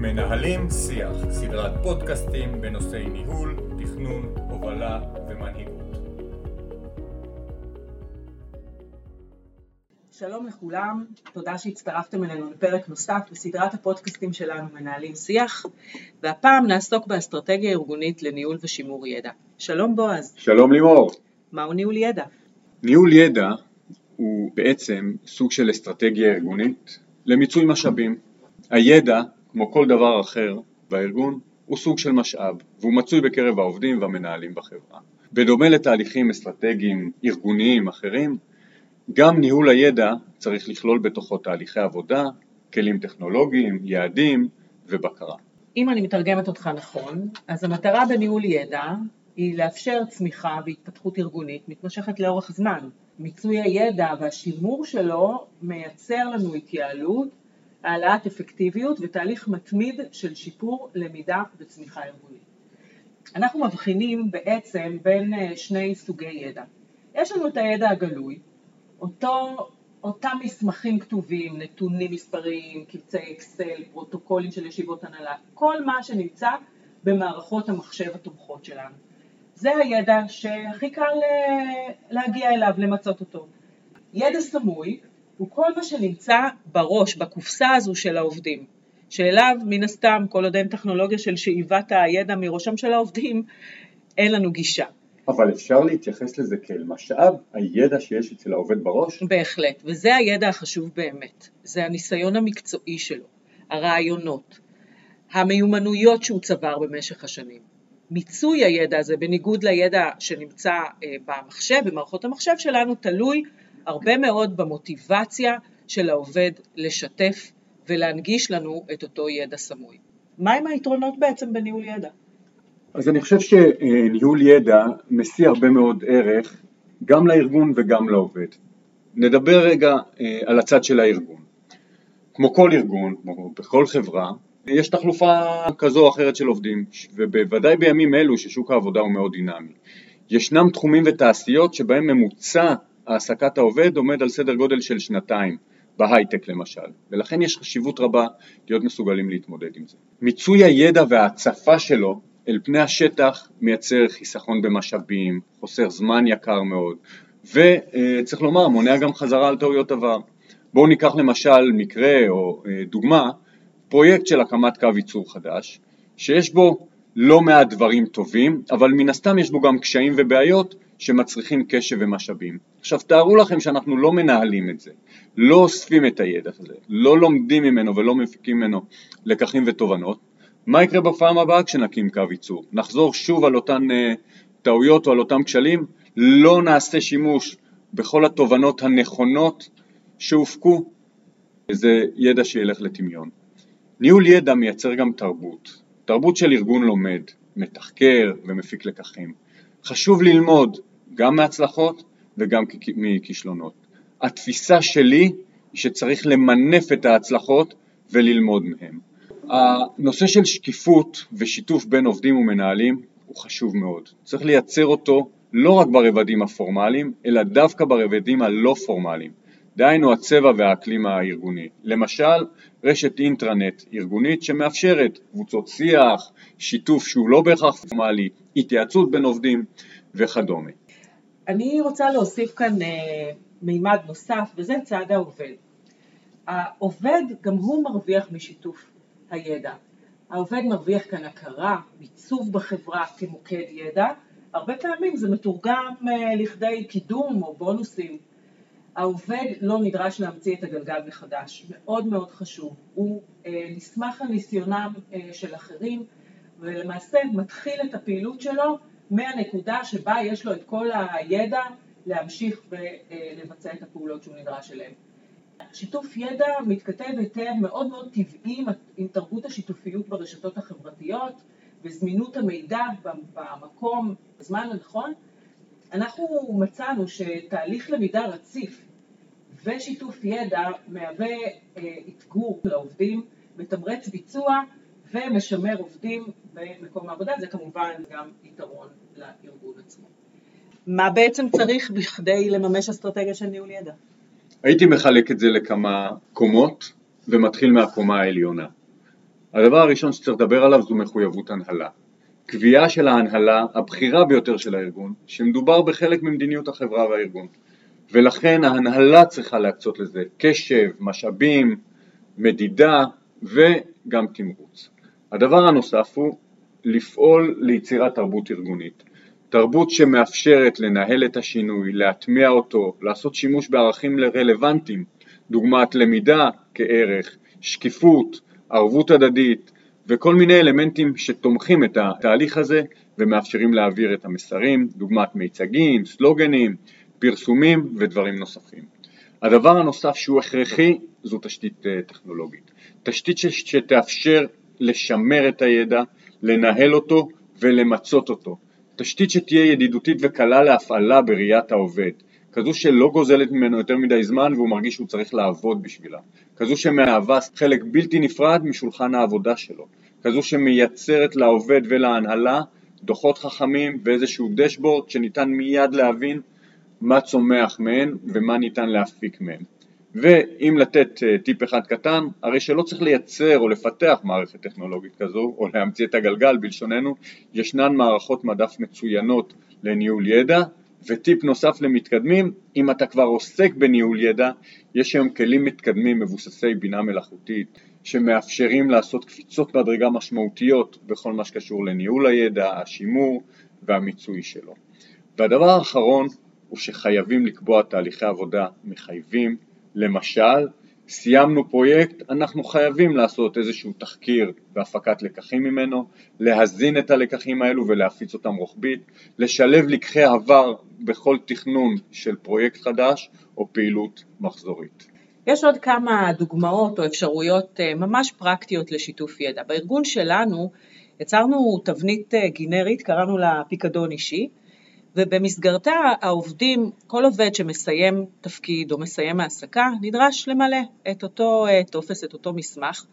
מנהלים שיח, סדרת פודקאסטים בנושאי ניהול, תכנון, הובלה ומנהיגות. שלום לכולם, תודה שהצטרפתם אלינו לפרק נוסף בסדרת הפודקאסטים שלנו מנהלים שיח, והפעם נעסוק באסטרטגיה ארגונית לניהול ושימור ידע. שלום בועז. שלום לימור. מהו ניהול ידע? ניהול ידע הוא בעצם סוג של אסטרטגיה ארגונית למיצוי משאבים. הידע, כמו כל דבר אחר בארגון, הוא סוג של משאב, והוא מצוי בקרב העובדים והמנהלים בחברה. בדומה לתהליכים אסטרטגיים ארגוניים אחרים, גם ניהול הידע צריך לכלול בתוכו תהליכי עבודה, כלים טכנולוגיים, יעדים ובקרה. אם אני מתרגמת אותך נכון, אז המטרה בניהול ידע היא לאפשר צמיחה והתפתחות ארגונית מתמשכת לאורך זמן. מיצוי הידע והשימור שלו מייצר לנו התייעלות, העלאת אפקטיביות ותהליך מתמיד של שיפור, למידה וצמיחה ארגונית. אנחנו מבחינים בעצם בין אה, שני סוגי ידע. יש לנו את הידע הגלוי, אותו, אותם מסמכים כתובים, נתונים מספריים, קבצי אקסל, פרוטוקולים של ישיבות הנהלה, כל מה שנמצא במערכות המחשב התומכות שלנו. זה הידע שהכי קל אה, להגיע אליו, למצות אותו. ידע סמוי הוא כל מה שנמצא בראש, בקופסה הזו של העובדים, שאליו מן הסתם כל עוד אין טכנולוגיה של שאיבת הידע מראשם של העובדים, אין לנו גישה. אבל אפשר להתייחס לזה כאל משאב, הידע שיש אצל העובד בראש? בהחלט, וזה הידע החשוב באמת, זה הניסיון המקצועי שלו, הרעיונות, המיומנויות שהוא צבר במשך השנים. מיצוי הידע הזה, בניגוד לידע שנמצא אה, במחשב, במערכות המחשב שלנו, תלוי הרבה מאוד במוטיבציה של העובד לשתף ולהנגיש לנו את אותו ידע סמוי. מהם היתרונות בעצם בניהול ידע? אז אני חושב שניהול ידע משיא הרבה מאוד ערך גם לארגון וגם לעובד. נדבר רגע אה, על הצד של הארגון. כמו כל ארגון, כמו בכל חברה, יש תחלופה כזו או אחרת של עובדים, ובוודאי בימים אלו ששוק העבודה הוא מאוד דינמי. ישנם תחומים ותעשיות שבהם ממוצע העסקת העובד עומד על סדר גודל של שנתיים, בהייטק למשל, ולכן יש חשיבות רבה להיות מסוגלים להתמודד עם זה. מיצוי הידע וההצפה שלו אל פני השטח מייצר חיסכון במשאבים, חוסר זמן יקר מאוד, וצריך לומר, מונע גם חזרה על טעויות עבר. בואו ניקח למשל מקרה או אה, דוגמה, פרויקט של הקמת קו ייצור חדש, שיש בו לא מעט דברים טובים, אבל מן הסתם יש בו גם קשיים ובעיות שמצריכים קשב ומשאבים. עכשיו תארו לכם שאנחנו לא מנהלים את זה, לא אוספים את הידע הזה, לא לומדים ממנו ולא מפיקים ממנו לקחים ותובנות, מה יקרה בפעם הבאה כשנקים קו ייצור? נחזור שוב על אותן uh, טעויות או על אותם כשלים? לא נעשה שימוש בכל התובנות הנכונות שהופקו? זה ידע שילך לטמיון. ניהול ידע מייצר גם תרבות, תרבות של ארגון לומד, מתחקר ומפיק לקחים. חשוב ללמוד גם מהצלחות וגם מכישלונות. התפיסה שלי היא שצריך למנף את ההצלחות וללמוד מהם. הנושא של שקיפות ושיתוף בין עובדים ומנהלים הוא חשוב מאוד. צריך לייצר אותו לא רק ברבדים הפורמליים, אלא דווקא ברבדים הלא פורמליים. דהיינו הצבע והאקלים הארגוני. למשל, רשת אינטרנט ארגונית שמאפשרת קבוצות שיח, שיתוף שהוא לא בהכרח פורמלי, התייעצות בין עובדים וכדומה. אני רוצה להוסיף כאן אה, מימד נוסף, וזה צד העובד. העובד גם הוא מרוויח משיתוף הידע. העובד מרוויח כאן הכרה, מיצוב בחברה כמוקד ידע, הרבה פעמים זה מתורגם אה, לכדי קידום או בונוסים. העובד לא נדרש להמציא את הגלגל מחדש, מאוד מאוד חשוב. הוא אה, נסמך על ניסיונם אה, של אחרים ולמעשה מתחיל את הפעילות שלו מהנקודה שבה יש לו את כל הידע להמשיך ולבצע את הפעולות שהוא נדרש אליהן. שיתוף ידע מתכתב היטב מאוד מאוד טבעי עם תרבות השיתופיות ברשתות החברתיות וזמינות המידע במקום, בזמן הנכון. אנחנו מצאנו שתהליך למידה רציף ושיתוף ידע מהווה אה, אתגור לעובדים, מתמרץ ביצוע ומשמר עובדים במקום העבודה, זה כמובן גם יתרון לארגון עצמו. מה בעצם צריך בכדי לממש אסטרטגיה של ניהול ידע? הייתי מחלק את זה לכמה קומות ומתחיל מהקומה העליונה. הדבר הראשון שצריך לדבר עליו זו מחויבות הנהלה. קביעה של ההנהלה הבכירה ביותר של הארגון, שמדובר בחלק ממדיניות החברה והארגון. ולכן ההנהלה צריכה להקצות לזה קשב, משאבים, מדידה וגם תמרוץ. הדבר הנוסף הוא לפעול ליצירת תרבות ארגונית. תרבות שמאפשרת לנהל את השינוי, להטמיע אותו, לעשות שימוש בערכים רלוונטיים, דוגמת למידה כערך, שקיפות, ערבות הדדית וכל מיני אלמנטים שתומכים את התהליך הזה ומאפשרים להעביר את המסרים, דוגמת מיצגים, סלוגנים, פרסומים ודברים נוספים. הדבר הנוסף שהוא הכרחי זו תשתית אה, טכנולוגית. תשתית שתאפשר לשמר את הידע, לנהל אותו ולמצות אותו. תשתית שתהיה ידידותית וקלה להפעלה בראיית העובד. כזו שלא גוזלת ממנו יותר מדי זמן והוא מרגיש שהוא צריך לעבוד בשבילה. כזו שמהווה חלק בלתי נפרד משולחן העבודה שלו. כזו שמייצרת לעובד ולהנהלה דוחות חכמים ואיזשהו דשבורד שניתן מיד להבין מה צומח מהן ומה ניתן להפיק מהן. ואם לתת אה, טיפ אחד קטן, הרי שלא צריך לייצר או לפתח מערכת טכנולוגית כזו, או להמציא את הגלגל בלשוננו, ישנן מערכות מדף מצוינות לניהול ידע, וטיפ נוסף למתקדמים, אם אתה כבר עוסק בניהול ידע, יש היום כלים מתקדמים מבוססי בינה מלאכותית, שמאפשרים לעשות קפיצות מדרגה משמעותיות בכל מה שקשור לניהול הידע, השימור והמיצוי שלו. והדבר האחרון הוא שחייבים לקבוע תהליכי עבודה מחייבים, למשל סיימנו פרויקט, אנחנו חייבים לעשות איזשהו תחקיר והפקת לקחים ממנו, להזין את הלקחים האלו ולהפיץ אותם רוחבית, לשלב לקחי עבר בכל תכנון של פרויקט חדש או פעילות מחזורית. יש עוד כמה דוגמאות או אפשרויות אה, ממש פרקטיות לשיתוף ידע. בארגון שלנו יצרנו תבנית אה, גינרית, קראנו לה פיקדון אישי, ובמסגרתה העובדים, כל עובד שמסיים תפקיד או מסיים העסקה, נדרש למלא את אותו אה, טופס, את אותו מסמך.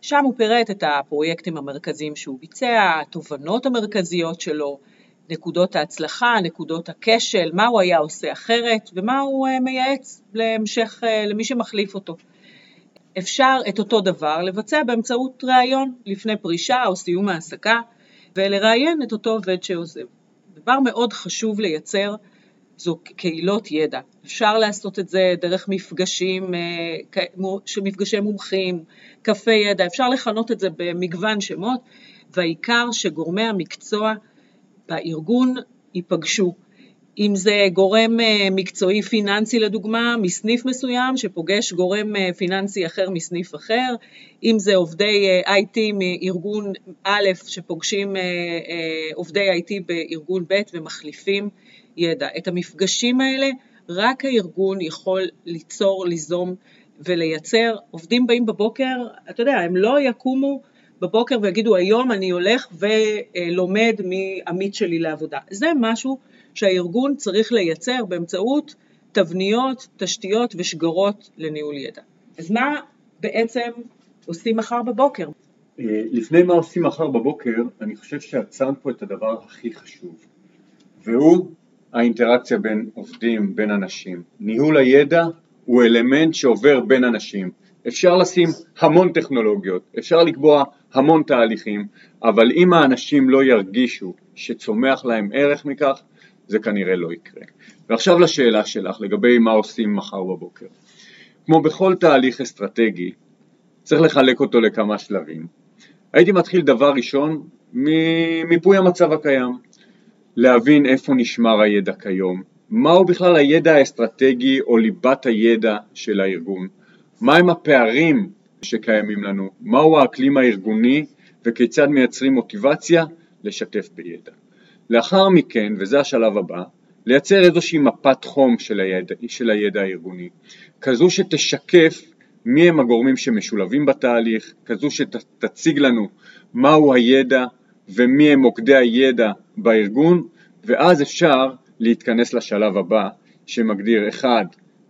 שם הוא פירט את הפרויקטים המרכזיים שהוא ביצע, התובנות המרכזיות שלו, נקודות ההצלחה, נקודות הכשל, מה הוא היה עושה אחרת ומה הוא אה, מייעץ להמשך, אה, למי שמחליף אותו. אפשר את אותו דבר לבצע באמצעות ראיון לפני פרישה או סיום העסקה ולראיין את אותו עובד שעוזב. דבר מאוד חשוב לייצר זו קהילות ידע. אפשר לעשות את זה דרך מפגשים, אה, מפגשי מומחים, קפה ידע, אפשר לכנות את זה במגוון שמות, והעיקר שגורמי המקצוע בארגון ייפגשו. אם זה גורם אה, מקצועי פיננסי לדוגמה, מסניף מסוים שפוגש גורם אה, פיננסי אחר מסניף אחר, אם זה עובדי אה, IT מארגון א' שפוגשים עובדי IT בארגון ב' ומחליפים ידע. את המפגשים האלה רק הארגון יכול ליצור, ליזום ולייצר. עובדים באים בבוקר, אתה יודע, הם לא יקומו בבוקר ויגידו היום אני הולך ולומד מעמית שלי לעבודה. זה משהו שהארגון צריך לייצר באמצעות תבניות, תשתיות ושגרות לניהול ידע. אז מה בעצם עושים מחר בבוקר? אה, לפני מה עושים מחר בבוקר, אני חושב שעצמת פה את הדבר הכי חשוב, והוא האינטראקציה בין עובדים, בין אנשים. ניהול הידע הוא אלמנט שעובר בין אנשים. אפשר לשים המון טכנולוגיות, אפשר לקבוע המון תהליכים, אבל אם האנשים לא ירגישו שצומח להם ערך מכך, זה כנראה לא יקרה. ועכשיו לשאלה שלך לגבי מה עושים מחר בבוקר. כמו בכל תהליך אסטרטגי, צריך לחלק אותו לכמה שלבים. הייתי מתחיל דבר ראשון ממיפוי המצב הקיים, להבין איפה נשמר הידע כיום, מהו בכלל הידע האסטרטגי או ליבת הידע של הארגון, מהם הפערים שקיימים לנו, מהו האקלים הארגוני וכיצד מייצרים מוטיבציה לשתף בידע. לאחר מכן, וזה השלב הבא, לייצר איזושהי מפת חום של הידע, של הידע הארגוני, כזו שתשקף מי הם הגורמים שמשולבים בתהליך, כזו שתציג לנו מהו הידע ומי הם מוקדי הידע בארגון, ואז אפשר להתכנס לשלב הבא שמגדיר אחד,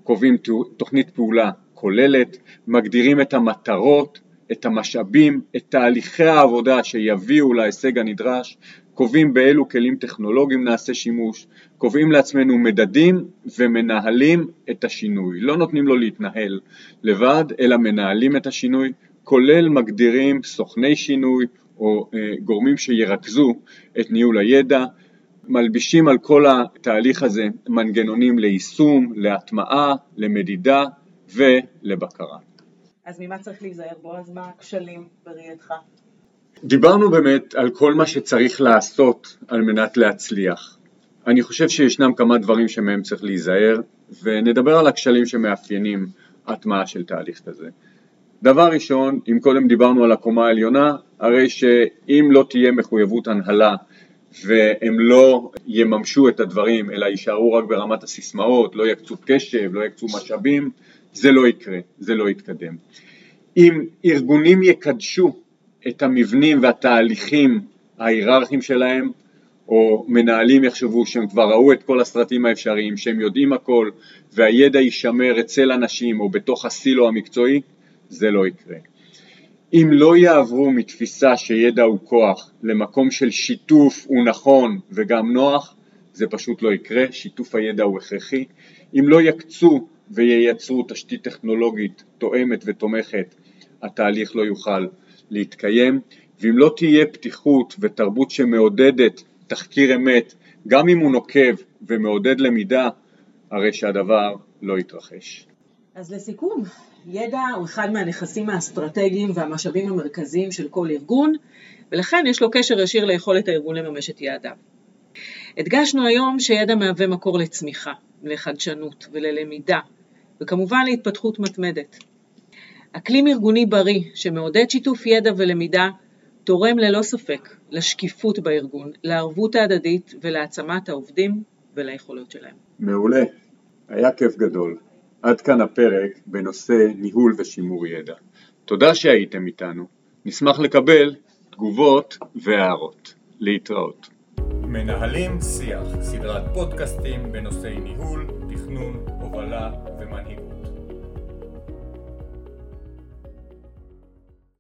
קובעים תוכנית פעולה כוללת, מגדירים את המטרות, את המשאבים, את תהליכי העבודה שיביאו להישג הנדרש, קובעים באילו כלים טכנולוגיים נעשה שימוש, קובעים לעצמנו מדדים ומנהלים את השינוי. לא נותנים לו להתנהל לבד, אלא מנהלים את השינוי, כולל מגדירים סוכני שינוי או אה, גורמים שירכזו את ניהול הידע, מלבישים על כל התהליך הזה מנגנונים ליישום, להטמעה, למדידה ולבקרה. אז ממה צריך להיזהר בועז? מה הכשלים בראייתך? דיברנו באמת על כל מה שצריך לעשות על מנת להצליח. אני חושב שישנם כמה דברים שמהם צריך להיזהר, ונדבר על הכשלים שמאפיינים הטמעה של תהליך כזה. דבר ראשון, אם קודם דיברנו על הקומה העליונה, הרי שאם לא תהיה מחויבות הנהלה והם לא יממשו את הדברים אלא יישארו רק ברמת הסיסמאות, לא יקצו קשב, לא יקצו משאבים, זה לא יקרה, זה לא יתקדם. אם ארגונים יקדשו את המבנים והתהליכים ההיררכיים שלהם, או מנהלים יחשבו שהם כבר ראו את כל הסרטים האפשריים, שהם יודעים הכל, והידע יישמר אצל אנשים או בתוך הסילו המקצועי, זה לא יקרה. אם לא יעברו מתפיסה שידע הוא כוח למקום של שיתוף הוא נכון וגם נוח, זה פשוט לא יקרה, שיתוף הידע הוא הכרחי. אם לא יקצו וייצרו תשתית טכנולוגית תואמת ותומכת, התהליך לא יוכל להתקיים, ואם לא תהיה פתיחות ותרבות שמעודדת תחקיר אמת, גם אם הוא נוקב ומעודד למידה, הרי שהדבר לא יתרחש. אז לסיכום, ידע הוא אחד מהנכסים האסטרטגיים והמשאבים המרכזיים של כל ארגון, ולכן יש לו קשר ישיר ליכולת הארגון לממש את יעדיו. הדגשנו היום שידע מהווה מקור לצמיחה, לחדשנות וללמידה, וכמובן להתפתחות מתמדת. אקלים ארגוני בריא שמעודד שיתוף ידע ולמידה תורם ללא ספק לשקיפות בארגון, לערבות ההדדית ולהעצמת העובדים וליכולות שלהם. מעולה, היה כיף גדול. עד כאן הפרק בנושא ניהול ושימור ידע. תודה שהייתם איתנו, נשמח לקבל תגובות והערות. להתראות. מנהלים שיח, סדרת פודקאסטים בנושאי ניהול, תכנון, הובלה ומנהיגות.